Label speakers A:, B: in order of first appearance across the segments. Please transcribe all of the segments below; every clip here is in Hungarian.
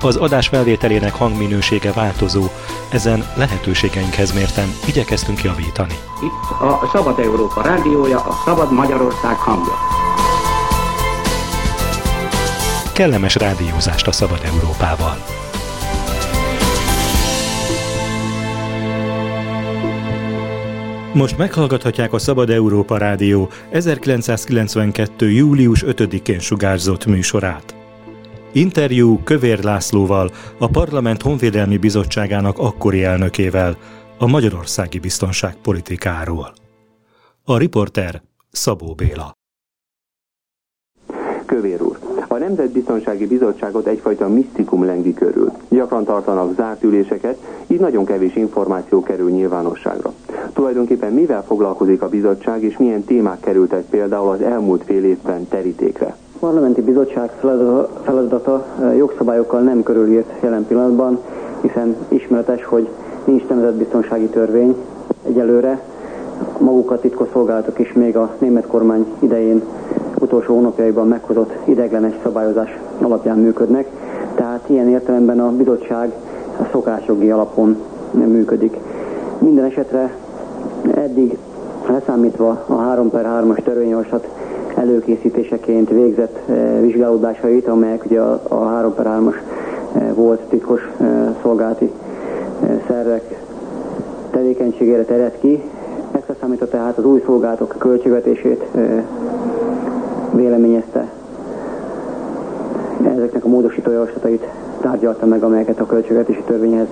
A: Az adás felvételének hangminősége változó, ezen lehetőségeinkhez mérten igyekeztünk javítani.
B: Itt a Szabad Európa rádiója, a Szabad Magyarország hangja.
A: Kellemes rádiózást a Szabad Európával! Most meghallgathatják a Szabad Európa Rádió 1992. július 5-én sugárzott műsorát. Interjú Kövér Lászlóval, a Parlament Honvédelmi Bizottságának akkori elnökével, a magyarországi biztonságpolitikáról. A riporter Szabó Béla.
C: Kövér úr, a Nemzetbiztonsági Bizottságot egyfajta misztikum lengi körül. Gyakran tartanak zárt üléseket, így nagyon kevés információ kerül nyilvánosságra. Tulajdonképpen mivel foglalkozik a bizottság, és milyen témák kerültek például az elmúlt fél évben terítékre?
D: Parlamenti bizottság feladata, jogszabályokkal nem körülírt jelen pillanatban, hiszen ismeretes, hogy nincs nemzetbiztonsági törvény egyelőre. Magukat titkosszolgálatok is még a német kormány idején utolsó hónapjaiban meghozott ideglenes szabályozás alapján működnek, tehát ilyen értelemben a bizottság a szokásjogi alapon nem működik. Minden esetre eddig leszámítva a 3 per 3-as törvényjavaslat előkészítéseként végzett eh, vizsgálódásait, amelyek ugye a, a 3 per 3-as eh, volt titkos eh, szolgálati szervek tevékenységére terjed ki. Ezt számított tehát az új szolgálatok költségvetését véleményezte. Ezeknek a módosító javaslatait tárgyalta meg, amelyeket a költségvetési törvényhez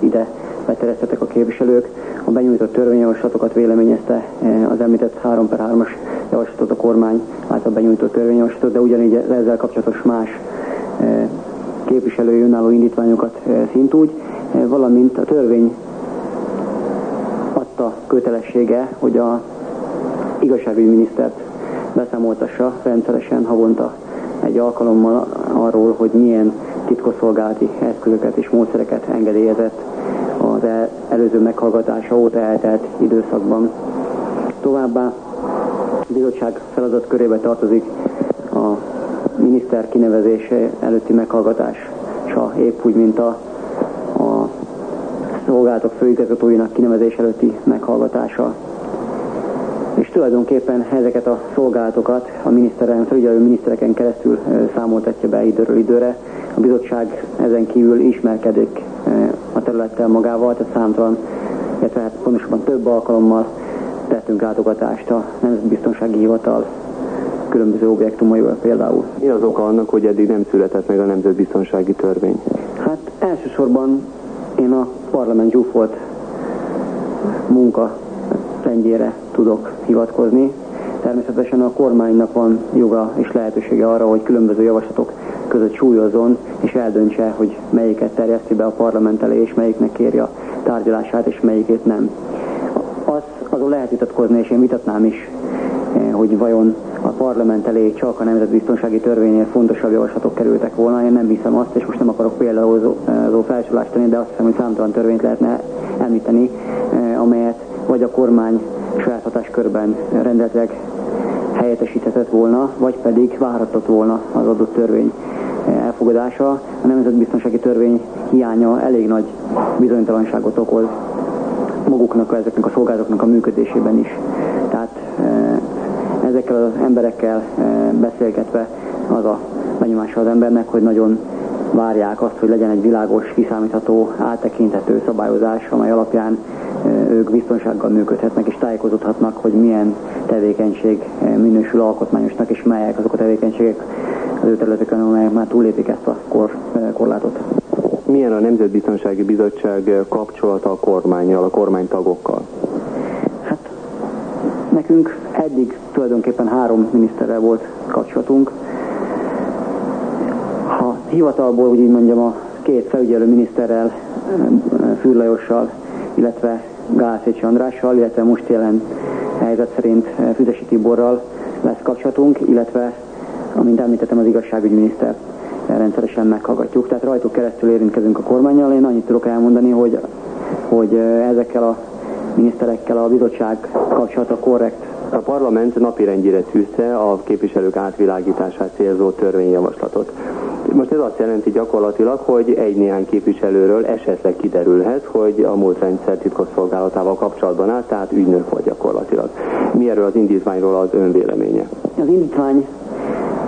D: ide beteresztettek a képviselők. A benyújtott törvényjavaslatokat véleményezte az említett 3 per 3-as javaslatot a kormány által benyújtott törvényjavaslatot, de ugyanígy ezzel kapcsolatos más e, képviselői önálló indítványokat e, szintúgy, valamint a törvény adta kötelessége, hogy a igazságügyi minisztert beszámoltassa rendszeresen havonta egy alkalommal arról, hogy milyen titkosszolgálati eszközöket és módszereket engedélyezett az előző meghallgatása óta eltelt időszakban. Továbbá bizottság feladat körébe tartozik a miniszter kinevezése előtti meghallgatása, épp úgy, mint a, a szolgálatok főigazgatóinak kinevezés előtti meghallgatása. És tulajdonképpen ezeket a szolgálatokat a miniszteren, felügyelő minisztereken keresztül számoltatja be időről időre. A bizottság ezen kívül ismerkedik a területtel magával, tehát számtalan, illetve hát pontosabban több alkalommal tettünk látogatást a Nemzetbiztonsági Hivatal különböző objektumaival például.
C: Mi az oka annak, hogy eddig nem született meg a nemzetbiztonsági törvény?
D: Hát elsősorban én a parlament zsúfolt munka rendjére tudok hivatkozni. Természetesen a kormánynak van joga és lehetősége arra, hogy különböző javaslatok között súlyozzon, és eldöntse, hogy melyiket terjeszti be a parlament elé, és melyiknek kéri a tárgyalását, és melyikét nem azon lehet vitatkozni, és én vitatnám is, eh, hogy vajon a parlament elé csak a nemzetbiztonsági törvénynél fontosabb javaslatok kerültek volna. Én nem hiszem azt, és most nem akarok például felsorolást tenni, de azt hiszem, hogy számtalan törvényt lehetne említeni, eh, amelyet vagy a kormány saját hatáskörben rendeletileg helyettesíthetett volna, vagy pedig várhatott volna az adott törvény elfogadása. A nemzetbiztonsági törvény hiánya elég nagy bizonytalanságot okoz maguknak, ezeknek a szolgálatoknak a működésében is. Tehát e, ezekkel az emberekkel e, beszélgetve az a benyomása az embernek, hogy nagyon várják azt, hogy legyen egy világos, kiszámítható, áttekinthető szabályozás, amely alapján e, ők biztonsággal működhetnek és tájékozódhatnak, hogy milyen tevékenység minősül alkotmányosnak, és melyek azok a tevékenységek az ő területeken, amelyek már túlépik ezt a kor, korlátot
C: milyen a Nemzetbiztonsági Bizottság kapcsolata a kormányjal, a kormánytagokkal?
D: Hát nekünk eddig tulajdonképpen három miniszterrel volt kapcsolatunk. Ha hivatalból, úgy így mondjam, a két felügyelő miniszterrel, Fűr Lajossal illetve Gászécsi Andrással, illetve most jelen helyzet szerint Füzesi Tiborral lesz kapcsolatunk, illetve, amint említettem, az igazságügyminiszter rendszeresen meghallgatjuk. Tehát rajtuk keresztül érintkezünk a kormányjal. Én annyit tudok elmondani, hogy, hogy ezekkel a miniszterekkel a bizottság kapcsolata korrekt.
C: A parlament napirendjére tűzte a képviselők átvilágítását célzó törvényjavaslatot. Most ez azt jelenti gyakorlatilag, hogy egy-néhány képviselőről esetleg kiderülhet, hogy a múlt rendszer titkosszolgálatával kapcsolatban áll, tehát ügynök volt gyakorlatilag. Mi erről az indítványról az ön véleménye?
D: Az indítvány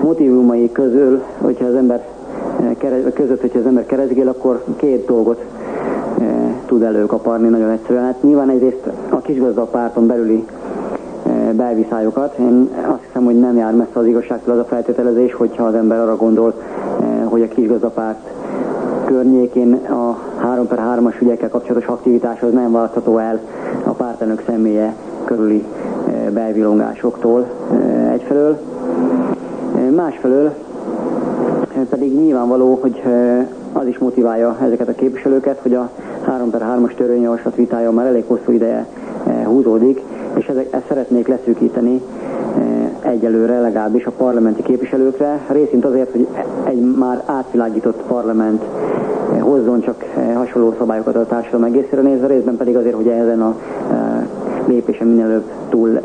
D: motivumai közül, hogyha az ember eh, között, hogyha az ember keresgél, akkor két dolgot e, tud előkaparni nagyon egyszerűen. Hát nyilván egyrészt a kisgazdapárton belüli e, belviszályokat. Én azt hiszem, hogy nem jár messze az igazságtól az a feltételezés, hogyha az ember arra gondol, hogy a kisgazdapárt környékén a 3 per 3-as ügyekkel kapcsolatos aktivitáshoz nem választható el a pártelnök személye körüli belvilongásoktól egyfelől. Másfelől pedig nyilvánvaló, hogy az is motiválja ezeket a képviselőket, hogy a 3 per 3-as törvényjavaslat vitája már elég hosszú ideje húzódik, és ezt szeretnék leszűkíteni egyelőre legalábbis a parlamenti képviselőkre, részint azért, hogy egy már átvilágított parlament hozzon csak hasonló szabályokat a társadalom egészére nézve, részben pedig azért, hogy ezen a lépésen minél előbb túl,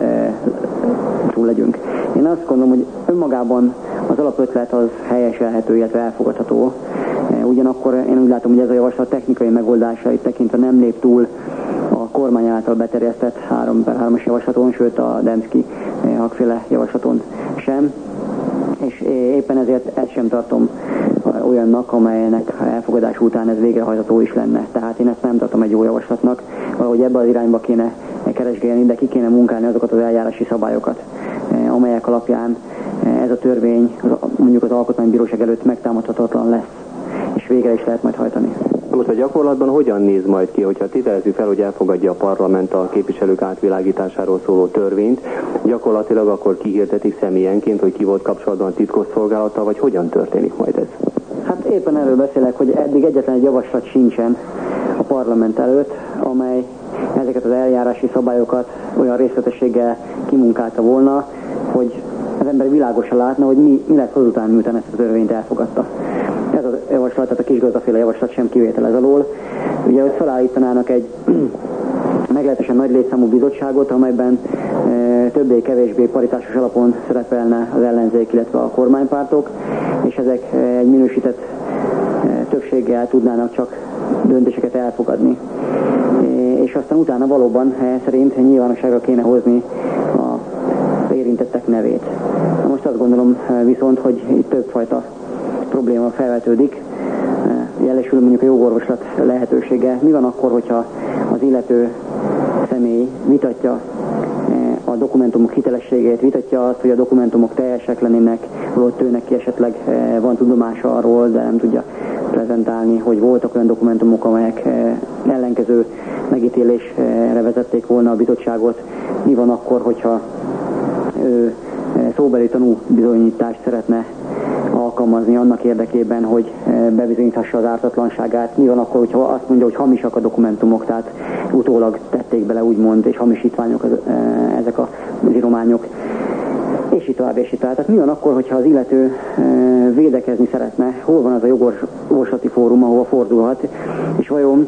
D: túl legyünk. Én azt gondolom, hogy önmagában az alapötlet az helyeselhető, illetve elfogadható. Ugyanakkor én úgy látom, hogy ez a javaslat technikai megoldásait tekintve nem lép túl a kormány által beterjesztett 3 per 3-as javaslaton, sőt a Demszki hakféle javaslaton sem. És éppen ezért ezt sem tartom olyannak, amelynek elfogadás után ez végrehajtható is lenne. Tehát én ezt nem tartom egy jó javaslatnak. Valahogy ebbe az irányba kéne keresgélni, de ki kéne munkálni azokat az eljárási szabályokat, eh, amelyek alapján eh, ez a törvény mondjuk az alkotmánybíróság előtt megtámadhatatlan lesz, és végre is lehet majd hajtani.
C: Most a gyakorlatban hogyan néz majd ki, hogyha tételezzük fel, hogy elfogadja a parlament a képviselők átvilágításáról szóló törvényt, gyakorlatilag akkor kihirdetik személyenként, hogy ki volt kapcsolatban a titkosszolgálattal, vagy hogyan történik majd ez?
D: Hát éppen erről beszélek, hogy eddig egyetlen egy javaslat sincsen a parlament előtt, amely ezeket az eljárási szabályokat olyan részletességgel kimunkálta volna, hogy az ember világosan látna, hogy mi, mi lesz azután, miután ezt a törvényt elfogadta. Ez a javaslat, tehát a kisgazdaféle javaslat sem kivétel ez alól. Ugye, hogy felállítanának egy meglehetősen nagy létszámú bizottságot, amelyben e, többé-kevésbé paritásos alapon szerepelne az ellenzék, illetve a kormánypártok, és ezek e, egy minősített e, többséggel tudnának csak döntéseket elfogadni és aztán utána valóban szerint nyilvánosságra kéne hozni a érintettek nevét. Most azt gondolom eh, viszont, hogy itt többfajta probléma felvetődik. Eh, jelesül mondjuk a jogorvoslat lehetősége. Mi van akkor, hogyha az illető személy vitatja eh, dokumentumok hitelességét, vitatja azt, hogy a dokumentumok teljesek lennének, holott ő neki esetleg van tudomása arról, de nem tudja prezentálni, hogy voltak olyan dokumentumok, amelyek ellenkező megítélésre vezették volna a bizottságot. Mi van akkor, hogyha ő szóbeli tanú bizonyítást szeretne alkalmazni annak érdekében, hogy bebizonyíthassa az ártatlanságát. Mi van akkor, hogyha azt mondja, hogy hamisak a dokumentumok, tehát utólag tették bele úgymond, és hamisítványok ezek a írományok és így tovább, és így tovább. Tehát mi van akkor, hogyha az illető védekezni szeretne, hol van az a jogorvoslati fórum, ahova fordulhat, és vajon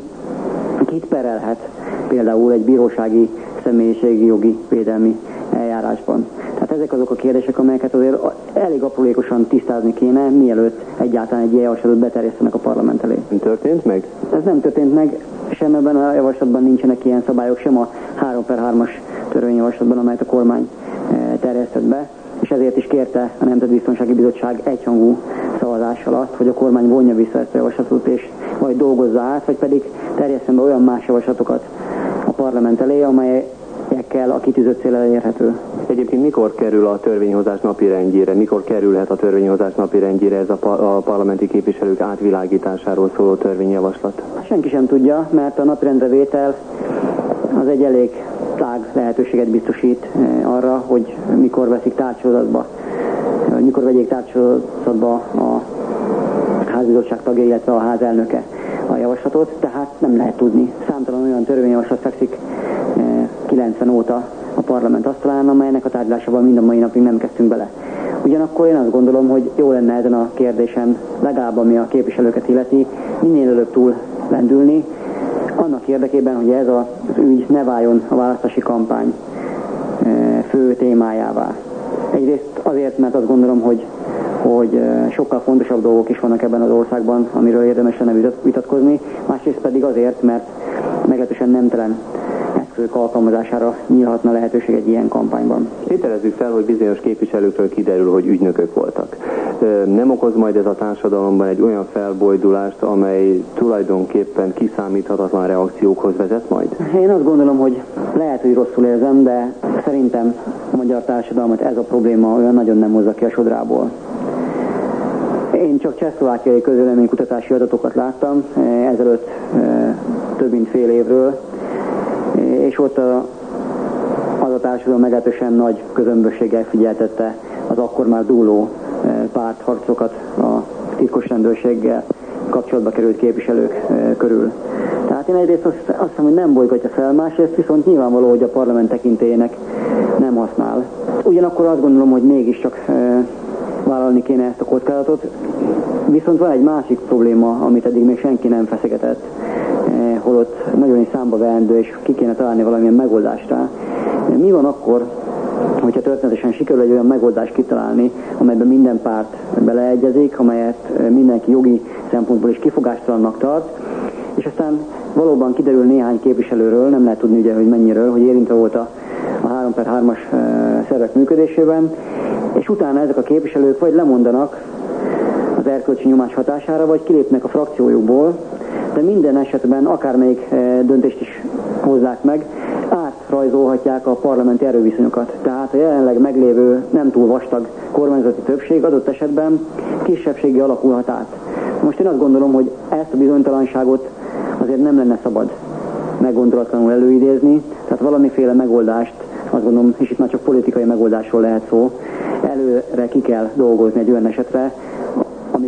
D: kit perelhet például egy bírósági személyiségi jogi védelmi eljárásban. Tehát ezek azok a kérdések, amelyeket azért elég aprólékosan tisztázni kéne, mielőtt egyáltalán egy ilyen javaslatot beterjesztenek a parlament elé.
C: Történt meg?
D: Ez nem történt meg, sem ebben a javaslatban nincsenek ilyen szabályok, sem a 3 per 3-as törvényjavaslatban, amelyet a kormány eh, terjesztett be és ezért is kérte a Nemzetbiztonsági Bizottság egyhangú szavazással azt, hogy a kormány vonja vissza ezt a javaslatot, és vagy dolgozza át, vagy pedig terjeszten be olyan más javaslatokat a parlament elé, amelyekkel a kitűzött cél elérhető.
C: Egyébként mikor kerül a törvényhozás napirendjére, mikor kerülhet a törvényhozás napirendjére ez a, pa- a parlamenti képviselők átvilágításáról szóló törvényjavaslat?
D: Senki sem tudja, mert a napirendre vétel az egy elég tág lehetőséget biztosít eh, arra, hogy mikor veszik tárcsolódatba, mikor vegyék tárcsolódatba a házbizottság tagja, illetve a ház elnöke. a javaslatot, tehát nem lehet tudni. Számtalan olyan törvényjavaslat fekszik 90 óta a parlament asztalán, amelynek a tárgyalásában mind a mai napig nem kezdtünk bele. Ugyanakkor én azt gondolom, hogy jó lenne ezen a kérdésen, legalább ami a képviselőket illeti, minél előbb túl lendülni, annak érdekében, hogy ez az ügy ne váljon a választási kampány fő témájává. Egyrészt azért, mert azt gondolom, hogy, hogy sokkal fontosabb dolgok is vannak ebben az országban, amiről érdemes lenne vitatkozni, másrészt pedig azért, mert meglehetősen nemtelen eszközök alkalmazására nyílhatna lehetőség egy ilyen kampányban.
C: Tételezzük fel, hogy bizonyos képviselőkről kiderül, hogy ügynökök voltak. Nem okoz majd ez a társadalomban egy olyan felbojdulást, amely tulajdonképpen kiszámíthatatlan reakciókhoz vezet majd?
D: Én azt gondolom, hogy lehet, hogy rosszul érzem, de szerintem a magyar társadalmat ez a probléma olyan nagyon nem hozza ki a sodrából. Én csak csehszlovákiai közöleménykutatási adatokat láttam ezelőtt több mint fél évről, és ott a, az a társadalom meglehetősen nagy közömbösséggel figyeltette az akkor már dúló e, pártharcokat a titkos rendőrséggel kapcsolatba került képviselők e, körül. Tehát én egyrészt azt, azt hiszem, hogy nem bolygatja fel, másrészt viszont nyilvánvaló, hogy a parlament tekintélyének nem használ. Ugyanakkor azt gondolom, hogy mégiscsak e, vállalni kéne ezt a kockázatot. Viszont van egy másik probléma, amit eddig még senki nem feszegetett holott nagyon is számba veendő, és ki kéne találni valamilyen megoldást rá. Mi van akkor, hogyha történetesen sikerül egy olyan megoldást kitalálni, amelyben minden párt beleegyezik, amelyet mindenki jogi szempontból is kifogástalannak tart, és aztán valóban kiderül néhány képviselőről, nem lehet tudni ugye, hogy mennyiről, hogy érintve volt a, a 3 per 3-as szervek működésében, és utána ezek a képviselők vagy lemondanak az erkölcsi nyomás hatására, vagy kilépnek a frakciójukból, de minden esetben akármelyik eh, döntést is hozzák meg, átrajzolhatják a parlamenti erőviszonyokat. Tehát a jelenleg meglévő nem túl vastag kormányzati többség adott esetben kisebbségi alakulhat át. Most én azt gondolom, hogy ezt a bizonytalanságot azért nem lenne szabad meggondolatlanul előidézni, tehát valamiféle megoldást, azt gondolom, és itt már csak politikai megoldásról lehet szó, előre ki kell dolgozni egy olyan esetre,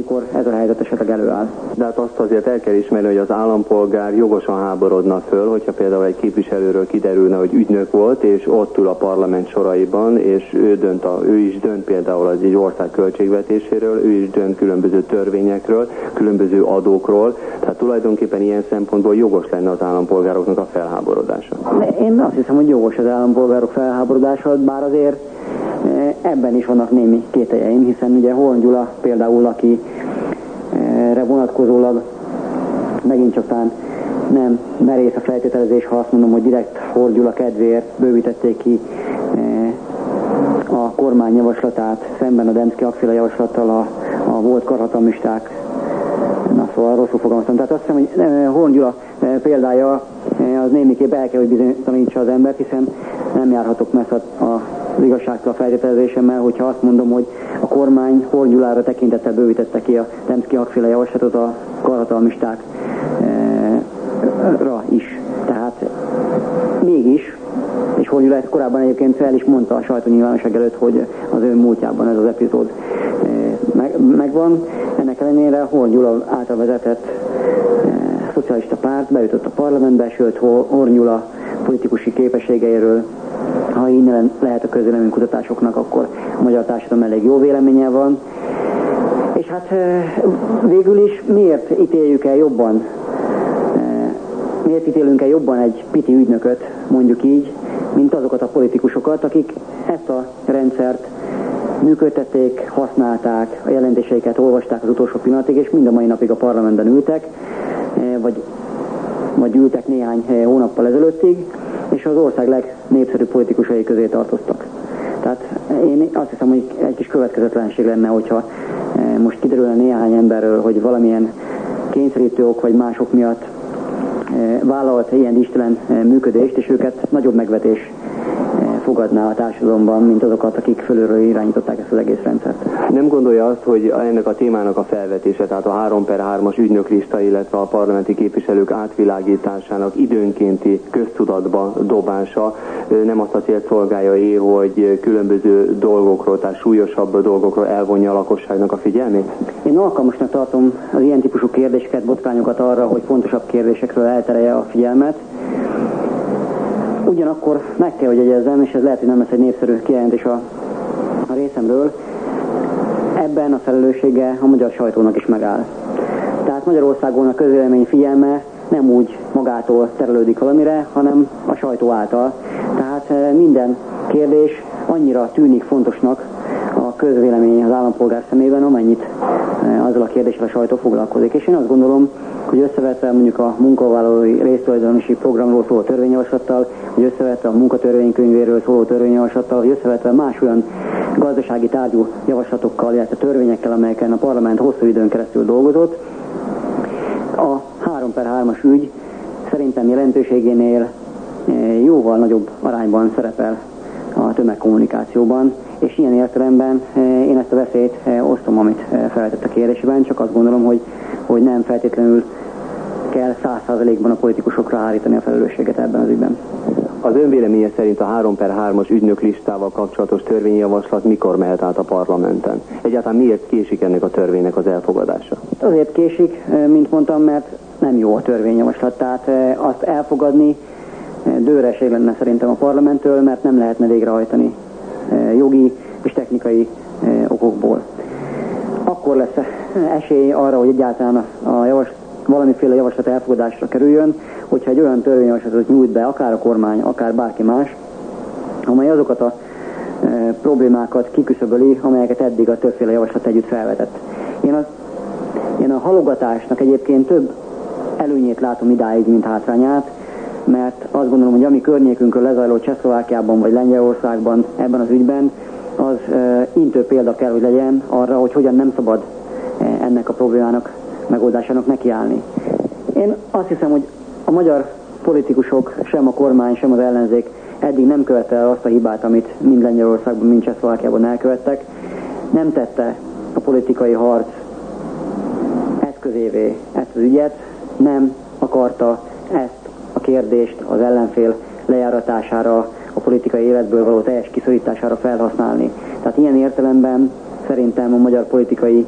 D: amikor ez a helyzet esetleg előáll.
C: De hát azt azért el kell ismerni, hogy az állampolgár jogosan háborodna föl, hogyha például egy képviselőről kiderülne, hogy ügynök volt, és ott ül a parlament soraiban, és ő, dönt a, ő is dönt például az egy ország költségvetéséről, ő is dönt különböző törvényekről, különböző adókról, tehát tulajdonképpen ilyen szempontból jogos lenne az állampolgároknak a felháborodása.
D: Én azt hiszem, hogy jogos az állampolgárok felháborodása, bár azért Ebben is vannak némi kételjeim, hiszen ugye Horn Gyula például, akire vonatkozólag megint csak talán nem merész a feltételezés, ha azt mondom, hogy direkt Horn Gyula kedvéért bővítették ki a kormány javaslatát szemben a Demszki Axila javaslattal a, a volt karhatalmisták Na szóval rosszul fogalmaztam. Tehát azt hiszem, hogy Horn Gyula példája az némiképp el kell, hogy bizonyítsa az embert, hiszen nem járhatok messze a az igazságtalan feltételezésemmel, hogyha azt mondom, hogy a kormány Horgyulára tekintettel bővítette ki a Demszki Hakféle javaslatot a karhatalmistákra is. Tehát mégis, és Horgyula ezt korábban egyébként fel is mondta a sajtónyilvánosság előtt, hogy az ő múltjában ez az epizód megvan. Ennek ellenére Horgyula által vezetett szocialista párt bejutott a parlamentbe, sőt Hornyula politikusi képességeiről ha innen lehet a kutatásoknak, akkor a magyar társadalom elég jó véleménye van. És hát végül is miért ítéljük el jobban, miért ítélünk el jobban egy piti ügynököt, mondjuk így, mint azokat a politikusokat, akik ezt a rendszert működtették, használták, a jelentéseiket olvasták az utolsó pillanatig, és mind a mai napig a parlamentben ültek, vagy, vagy ültek néhány hónappal ezelőttig, és az ország legnépszerűbb politikusai közé tartoztak. Tehát én azt hiszem, hogy egy kis következetlenség lenne, hogyha eh, most kiderülne néhány emberről, hogy valamilyen kényszerítő ok vagy mások miatt eh, vállalt ilyen istelen eh, működést, és őket nagyobb megvetés elfogadná a társadalomban, mint azokat, akik fölülről irányították ezt az egész rendszert.
C: Nem gondolja azt, hogy ennek a témának a felvetése, tehát a 3 per 3-as ügynöklista, illetve a parlamenti képviselők átvilágításának időnkénti köztudatba dobása nem azt a célt szolgálja, hogy különböző dolgokról, tehát súlyosabb dolgokról elvonja a lakosságnak a figyelmét?
D: Én alkalmasnak tartom az ilyen típusú kérdéseket, botkányokat arra, hogy fontosabb kérdésekről elterelje a figyelmet. Ugyanakkor meg kell, hogy egyezzem, és ez lehet, hogy nem lesz egy népszerű kijelentés a, a részemről, ebben a felelőssége a magyar sajtónak is megáll. Tehát Magyarországon a közvélemény figyelme nem úgy magától terelődik valamire, hanem a sajtó által. Tehát eh, minden kérdés annyira tűnik fontosnak a közvélemény az állampolgár szemében, amennyit eh, azzal a kérdéssel a sajtó foglalkozik. És én azt gondolom, hogy összevetve mondjuk a munkavállalói résztulajdonosi programról szóló törvényjavaslattal, hogy összevetve a munkatörvénykönyvéről szóló törvényjavaslattal, hogy összevetve más olyan gazdasági tárgyú javaslatokkal, illetve törvényekkel, amelyeken a parlament hosszú időn keresztül dolgozott, a 3 per 3-as ügy szerintem jelentőségénél eh, jóval nagyobb arányban szerepel a tömegkommunikációban, és ilyen értelemben eh, én ezt a veszélyt eh, osztom, amit feltett a kérdésében, csak azt gondolom, hogy, hogy nem feltétlenül kell száz százalékban a politikusokra hárítani a felelősséget ebben az ügyben.
C: Az önvéleménye szerint a 3 per 3-as ügynök listával kapcsolatos törvényjavaslat mikor mehet át a parlamenten? Egyáltalán miért késik ennek a törvénynek az elfogadása?
D: Azért késik, mint mondtam, mert nem jó a törvényjavaslat. Tehát azt elfogadni dőreség lenne szerintem a parlamenttől, mert nem lehetne végrehajtani jogi és technikai okokból. Akkor lesz esély arra, hogy egyáltalán a javaslat, valamiféle javaslat elfogadásra kerüljön, hogyha egy olyan törvényjavaslatot nyújt be, akár a kormány, akár bárki más, amely azokat a e, problémákat kiküszöböli, amelyeket eddig a többféle javaslat együtt felvetett. Én a, én a halogatásnak egyébként több előnyét látom idáig, mint hátrányát, mert azt gondolom, hogy ami környékünkön lezajló Csehszlovákiában vagy Lengyelországban ebben az ügyben, az e, intő példa kell, hogy legyen arra, hogy hogyan nem szabad e, ennek a problémának megoldásának nekiállni. Én azt hiszem, hogy a magyar politikusok, sem a kormány, sem az ellenzék eddig nem követte el azt a hibát, amit mind Lengyelországban, mind Csehszlovákiában elkövettek. Nem tette a politikai harc eszközévé ezt az ügyet, nem akarta ezt a kérdést az ellenfél lejáratására, a politikai életből való teljes kiszorítására felhasználni. Tehát ilyen értelemben szerintem a magyar politikai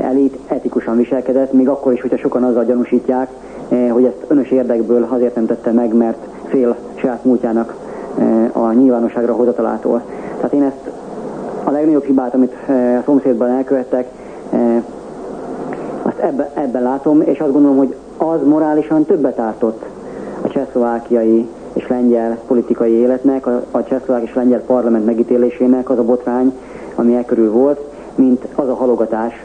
D: elit etikusan viselkedett, még akkor is, hogyha sokan azzal gyanúsítják, Eh, hogy ezt önös érdekből azért nem tette meg, mert fél saját múltjának eh, a nyilvánosságra hozatalától. Tehát én ezt a legnagyobb hibát, amit eh, a szomszédban elkövettek, azt ebben, ebben látom, és azt gondolom, hogy az morálisan többet ártott a csehszlovákiai és lengyel politikai életnek, a, a csehszlovák és lengyel parlament megítélésének az a botrány, ami e körül volt, mint az a halogatás,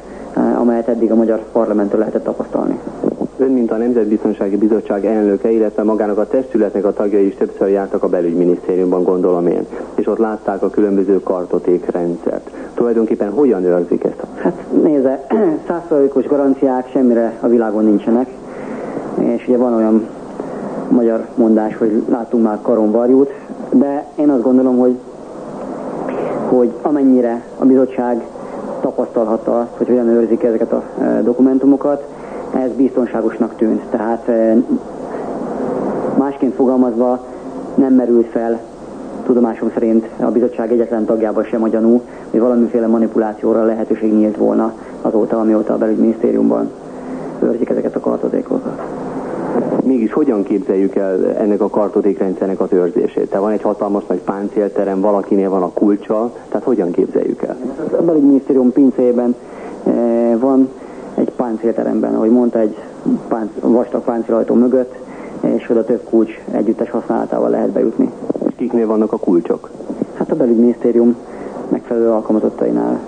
D: amelyet eddig a magyar parlamenttől lehetett tapasztalni.
C: Ön, mint a Nemzetbiztonsági Bizottság elnöke, illetve magának a testületnek a tagjai is többször jártak a belügyminisztériumban, gondolom én, és ott látták a különböző kartotékrendszert. Tulajdonképpen hogyan őrzik ezt?
D: Hát nézze, százszerzalékos garanciák semmire a világon nincsenek, és ugye van olyan magyar mondás, hogy látunk már karon varjút, de én azt gondolom, hogy, hogy amennyire a bizottság tapasztalhatta azt, hogy hogyan őrzik ezeket a e, dokumentumokat, ez biztonságosnak tűnt. Tehát másként fogalmazva nem merült fel tudomásom szerint a bizottság egyetlen tagjában sem a gyanú, hogy valamiféle manipulációra lehetőség nyílt volna azóta, amióta a belügyminisztériumban őrzik ezeket a kartozékokat.
C: Mégis hogyan képzeljük el ennek a kartozékrendszernek az őrzését? Tehát van egy hatalmas nagy páncélterem, valakinél van a kulcsa, tehát hogyan képzeljük el?
D: A belügyminisztérium pincében van egy páncélteremben, ahogy mondta, egy pánc, vastag páncélajtó mögött, és oda több kulcs együttes használatával lehet bejutni.
C: És kiknél vannak a kulcsok?
D: Hát a belügyminisztérium megfelelő alkalmazottainál.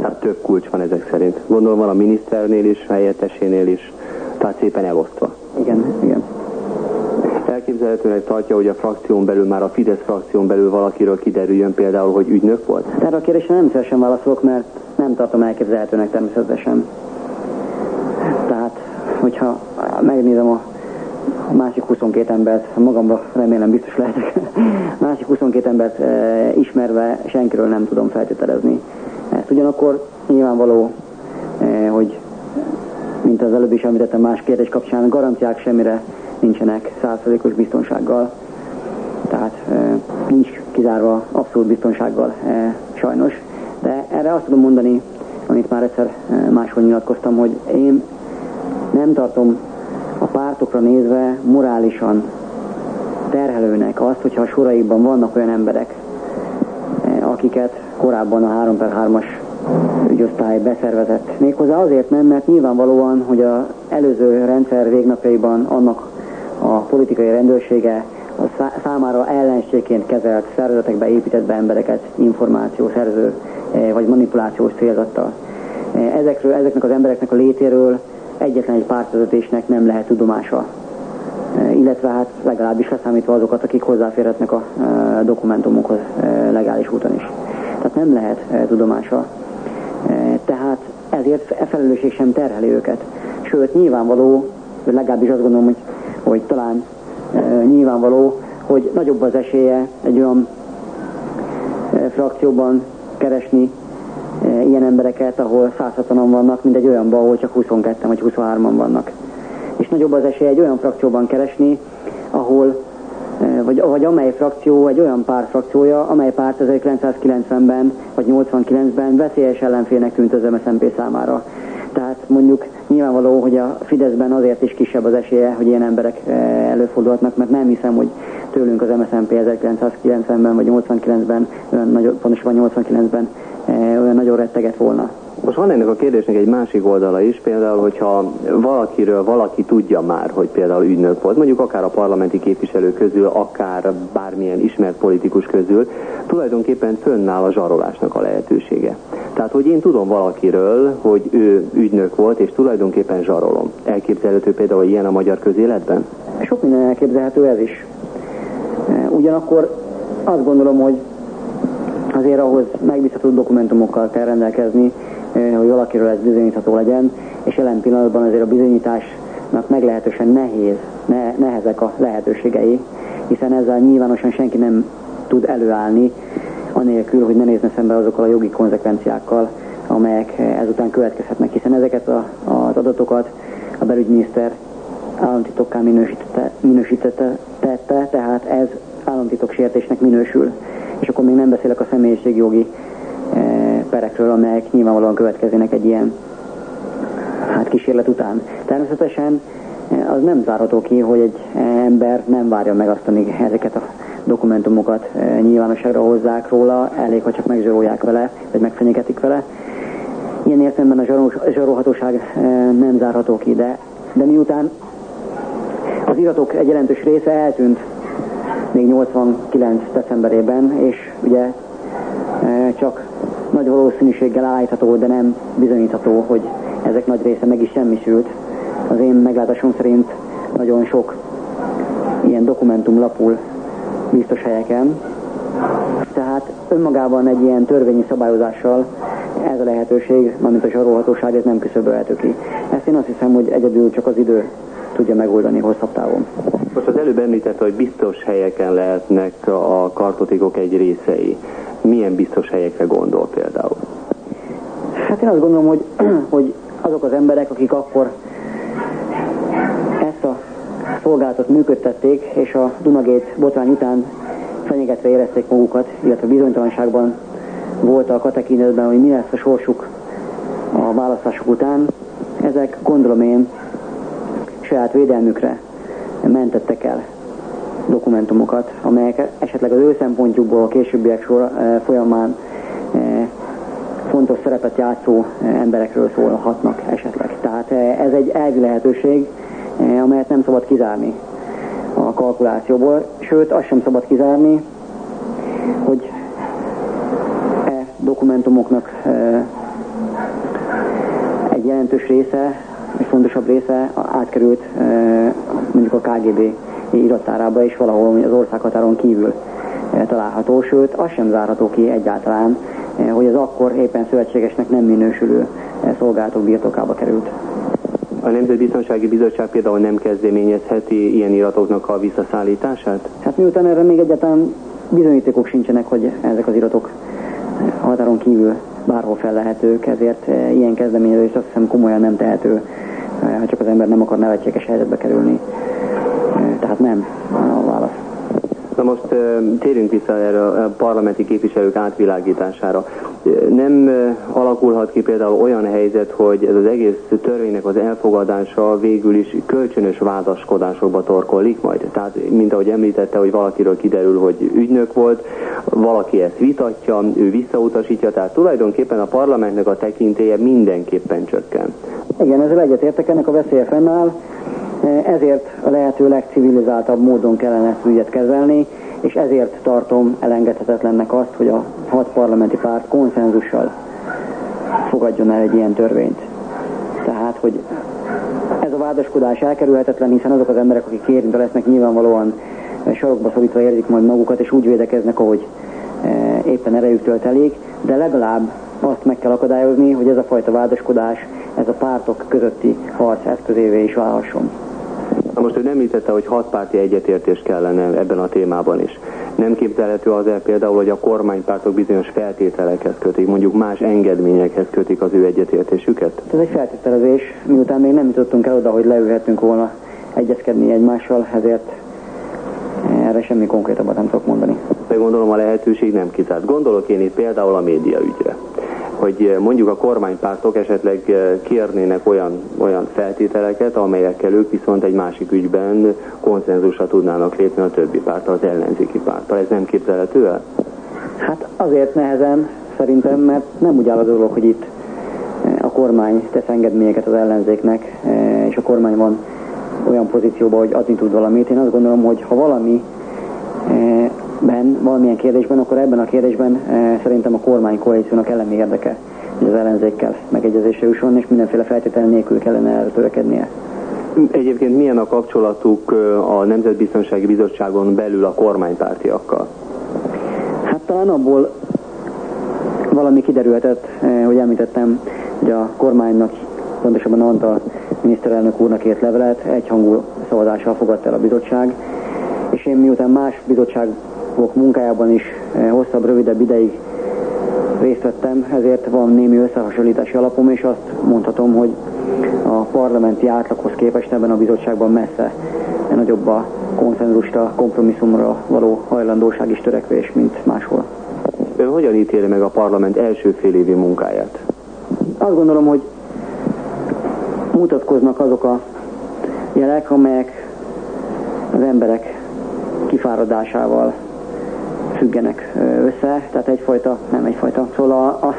C: Tehát több kulcs van ezek szerint. Gondolom van a miniszternél is, helyettesénél is, tehát szépen elosztva.
D: Igen, igen.
C: Elképzelhetőnek tartja, hogy a frakción belül, már a Fidesz frakción belül valakiről kiderüljön például, hogy ügynök volt?
D: Erre a kérdésre nem szívesen válaszolok, mert nem tartom elképzelhetőnek természetesen. Tehát, hogyha megnézem a, a másik 22 embert, magamba remélem biztos lehetek, másik 22 embert e, ismerve senkiről nem tudom feltételezni. Ezt ugyanakkor nyilvánvaló, e, hogy mint az előbb is említettem más kérdés kapcsán, garanciák semmire nincsenek százszerzékos biztonsággal. Tehát nincs kizárva abszolút biztonsággal sajnos. De erre azt tudom mondani, amit már egyszer máshol nyilatkoztam, hogy én nem tartom a pártokra nézve morálisan terhelőnek azt, hogyha a soraiban vannak olyan emberek, akiket korábban a 3 per 3-as ügyosztály beszervezett. Méghozzá azért nem, mert nyilvánvalóan, hogy az előző rendszer végnapjaiban annak a politikai rendőrsége a számára ellenségként kezelt szervezetekbe épített be embereket információszerző eh, vagy manipulációs célzattal. Eh, ezekről, ezeknek az embereknek a létéről egyetlen egy pártvezetésnek nem lehet tudomása. E, illetve hát legalábbis leszámítva azokat, akik hozzáférhetnek a dokumentumokhoz legális úton is. Tehát nem lehet tudomása. Tehát ezért e felelősség sem terheli őket. Sőt, nyilvánvaló, legalábbis azt gondolom, hogy, hogy talán nyilvánvaló, hogy nagyobb az esélye egy olyan frakcióban keresni E, ilyen embereket, ahol 160-an vannak, mint egy olyanban, ahol csak 22 vagy 23-an vannak. És nagyobb az esély egy olyan frakcióban keresni, ahol e, vagy, vagy amely frakció egy olyan párt frakciója, amely párt 1990-ben vagy 89-ben veszélyes ellenfélnek tűnt az MSZNP számára. Tehát mondjuk nyilvánvaló, hogy a Fideszben azért is kisebb az esélye, hogy ilyen emberek e, előfordulhatnak, mert nem hiszem, hogy tőlünk az MSZNP 1990-ben vagy 89-ben, pontosabban 89-ben olyan nagyon retteget volna.
C: Most van ennek a kérdésnek egy másik oldala is, például, hogyha valakiről valaki tudja már, hogy például ügynök volt, mondjuk akár a parlamenti képviselő közül, akár bármilyen ismert politikus közül, tulajdonképpen fönnáll a zsarolásnak a lehetősége. Tehát, hogy én tudom valakiről, hogy ő ügynök volt, és tulajdonképpen zsarolom. Elképzelhető például ilyen a magyar közéletben?
D: Sok minden elképzelhető ez is. Ugyanakkor azt gondolom, hogy azért ahhoz megbízható dokumentumokkal kell rendelkezni, hogy valakiről ez bizonyítható legyen, és jelen pillanatban azért a bizonyításnak meglehetősen nehéz, ne, nehezek a lehetőségei, hiszen ezzel nyilvánosan senki nem tud előállni, anélkül, hogy ne nézne szembe azokkal a jogi konzekvenciákkal, amelyek eh, ezután következhetnek, hiszen ezeket a, az adatokat a belügyminiszter államtitokká minősítette, minősítette, tette, tehát ez államtitok sértésnek minősül. És akkor még nem beszélek a személyiségjogi e, perekről, amelyek nyilvánvalóan következnének egy ilyen hát kísérlet után. Természetesen e, az nem zárható ki, hogy egy ember nem várja meg azt, amíg ezeket a dokumentumokat e, nyilvánosságra hozzák róla, elég, ha csak megzsarolják vele, vagy megfenyegetik vele. Ilyen értelemben a zsarolhatóság nem zárható ki, de, de miután az iratok egy jelentős része eltűnt még 89 decemberében, és ugye csak nagy valószínűséggel állítható, de nem bizonyítható, hogy ezek nagy része meg is semmisült. Az én meglátásom szerint nagyon sok ilyen dokumentum lapul biztos helyeken. Tehát önmagában egy ilyen törvényi szabályozással ez a lehetőség, mármint a zsarolhatóság, ez nem küszöbölhető ki. Ezt én azt hiszem, hogy egyedül csak az idő tudja megoldani hosszabb távon.
C: Most az előbb említette, hogy biztos helyeken lehetnek a kartotékok egy részei. Milyen biztos helyekre gondol például?
D: Hát én azt gondolom, hogy, hogy azok az emberek, akik akkor ezt a szolgálatot működtették, és a Dunagét botrány után fenyegetve érezték magukat, illetve bizonytalanságban voltak a tekintetben, hogy mi lesz a sorsuk a választások után, ezek gondolom én saját védelmükre mentettek el dokumentumokat, amelyek esetleg az ő szempontjukból a későbbiek sor, eh, folyamán eh, fontos szerepet játszó eh, emberekről szólhatnak esetleg. Tehát ez egy elvi lehetőség, amelyet nem szabad kizárni a kalkulációból, sőt azt sem szabad kizárni, hogy e dokumentumoknak egy jelentős része egy fontosabb része átkerült mondjuk a KGB iratárába is valahol az országhatáron kívül található, sőt az sem zárható ki egyáltalán, hogy az akkor éppen szövetségesnek nem minősülő szolgálatok birtokába került.
C: A Nemzetbiztonsági Bizottság például nem kezdeményezheti ilyen iratoknak a visszaszállítását?
D: Hát miután erre még egyáltalán bizonyítékok sincsenek, hogy ezek az iratok határon kívül bárhol fellehetők, ezért eh, ilyen kezdeményezést azt hiszem komolyan nem tehető, eh, ha csak az ember nem akar nevetséges helyzetbe kerülni. Eh, tehát nem a válasz.
C: Na most térjünk vissza erre a parlamenti képviselők átvilágítására. Nem alakulhat ki például olyan helyzet, hogy ez az egész törvénynek az elfogadása végül is kölcsönös vádaskodásokba torkollik majd. Tehát, mint ahogy említette, hogy valakiről kiderül, hogy ügynök volt, valaki ezt vitatja, ő visszautasítja, tehát tulajdonképpen a parlamentnek a tekintélye mindenképpen csökken.
D: Igen, ezzel egyetértek, ennek a veszélye fennáll. Ezért a lehető legcivilizáltabb módon kellene ezt ügyet kezelni, és ezért tartom elengedhetetlennek azt, hogy a hat parlamenti párt konszenzussal fogadjon el egy ilyen törvényt. Tehát, hogy ez a vádaskodás elkerülhetetlen, hiszen azok az emberek, akik érintve lesznek, nyilvánvalóan sarokba szorítva érzik majd magukat, és úgy védekeznek, ahogy e, éppen erejüktől telik, de legalább azt meg kell akadályozni, hogy ez a fajta vádaskodás, ez a pártok közötti harc eszközévé is válhasson.
C: Na most ő említette, hogy hatpárti egyetértés kellene ebben a témában is. Nem képzelhető az el például, hogy a kormánypártok bizonyos feltételekhez kötik, mondjuk más engedményekhez kötik az ő egyetértésüket?
D: Ez egy feltételezés, miután még nem jutottunk el oda, hogy leülhetünk volna egyezkedni egymással, ezért erre semmi konkrétabbat nem tudok mondani.
C: De gondolom a lehetőség nem kizárt. Gondolok én itt például a média ügyre hogy eh, mondjuk a kormánypártok esetleg eh, kérnének olyan, olyan feltételeket, amelyekkel ők viszont egy másik ügyben konszenzusra tudnának lépni a többi párttal, az ellenzéki párttal. Ez nem képzelhető el?
D: Hát azért nehezen szerintem, mert nem úgy áll a dolog, hogy itt eh, a kormány tesz engedményeket az ellenzéknek, és a kormány van olyan pozícióban, hogy adni tud valamit. Én azt gondolom, hogy ha valami ben, valamilyen kérdésben, akkor ebben a kérdésben e, szerintem a kormány koalíciónak elemi érdeke, hogy az ellenzékkel megegyezésre jusson, és mindenféle feltétel nélkül kellene erre törekednie.
C: Egyébként milyen a kapcsolatuk eh, a Nemzetbiztonsági Bizottságon belül a kormánypártiakkal?
D: Hát talán abból valami kiderülhetett, eh, hogy említettem, hogy a kormánynak, pontosabban Antal miniszterelnök úrnak ért levelet, egyhangú szavazással fogadta el a bizottság, és én miután más bizottságok munkájában is eh, hosszabb, rövidebb ideig részt vettem, ezért van némi összehasonlítási alapom, és azt mondhatom, hogy a parlamenti átlaghoz képest ebben a bizottságban messze nagyobb a konszenzusta, kompromisszumra való hajlandóság és törekvés, mint máshol.
C: Ön hogyan ítéli meg a parlament első fél évi munkáját?
D: Azt gondolom, hogy mutatkoznak azok a jelek, amelyek az emberek kifáradásával függenek össze, tehát egyfajta, nem egyfajta, szóval a, a,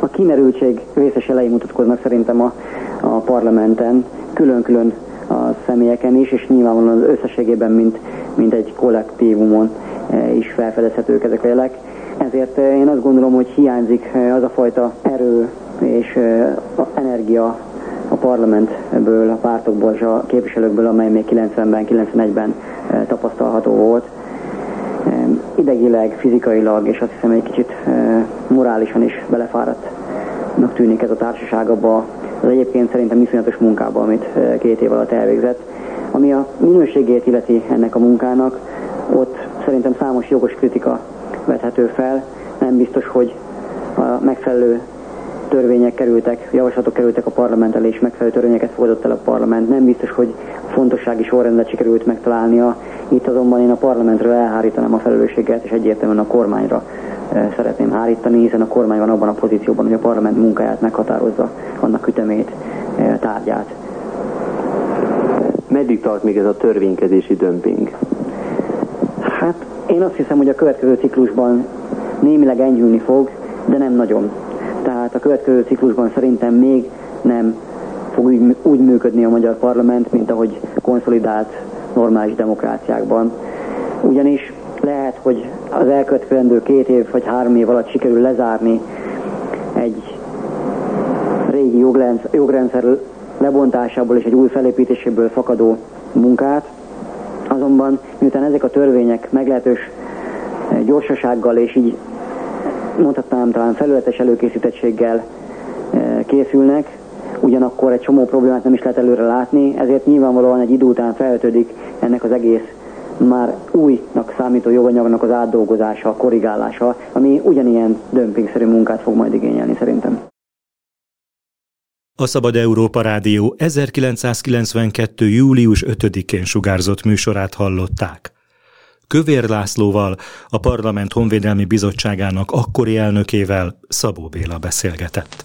D: a kimerültség vészes elejé mutatkoznak szerintem a, a parlamenten, külön-külön a személyeken is, és nyilvánvalóan az összességében, mint, mint egy kollektívumon is felfedezhetők ezek a jelek. Ezért én azt gondolom, hogy hiányzik az a fajta erő és energia a parlamentből, a pártokból és a képviselőkből, amely még 90-ben, 91-ben tapasztalható volt. Idegileg, fizikailag, és azt hiszem egy kicsit morálisan is belefáradtnak tűnik ez a társaság abba az egyébként szerintem iszonyatos munkába, amit két év alatt elvégzett. Ami a minőségét illeti ennek a munkának, ott szerintem számos jogos kritika vethető fel. Nem biztos, hogy a megfelelő törvények kerültek, javaslatok kerültek a parlament elé, és megfelelő törvényeket fogadott el a parlament. Nem biztos, hogy fontossági sorrendet sikerült megtalálnia. Itt azonban én a parlamentről elhárítanám a felelősséget, és egyértelműen a kormányra eh, szeretném hárítani, hiszen a kormány van abban a pozícióban, hogy a parlament munkáját meghatározza, annak ütemét, eh, tárgyát.
C: Meddig tart még ez a törvénykezési dömping?
D: Hát én azt hiszem, hogy a következő ciklusban némileg enyhülni fog, de nem nagyon. Tehát a következő ciklusban szerintem még nem fog úgy, úgy működni a magyar parlament, mint ahogy konszolidált normális demokráciákban. Ugyanis lehet, hogy az elkövetkezendő két év vagy három év alatt sikerül lezárni egy régi jogrendszer lebontásából és egy új felépítéséből fakadó munkát. Azonban miután ezek a törvények meglehetős gyorsasággal és így mondhatnám talán felületes előkészítettséggel készülnek, ugyanakkor egy csomó problémát nem is lehet előre látni, ezért nyilvánvalóan egy idő után felvetődik ennek az egész már újnak számító joganyagnak az átdolgozása, korrigálása, ami ugyanilyen dömpingszerű munkát fog majd igényelni szerintem.
A: A Szabad Európa Rádió 1992. július 5-én sugárzott műsorát hallották. Kövér Lászlóval, a Parlament Honvédelmi Bizottságának akkori elnökével Szabó Béla beszélgetett.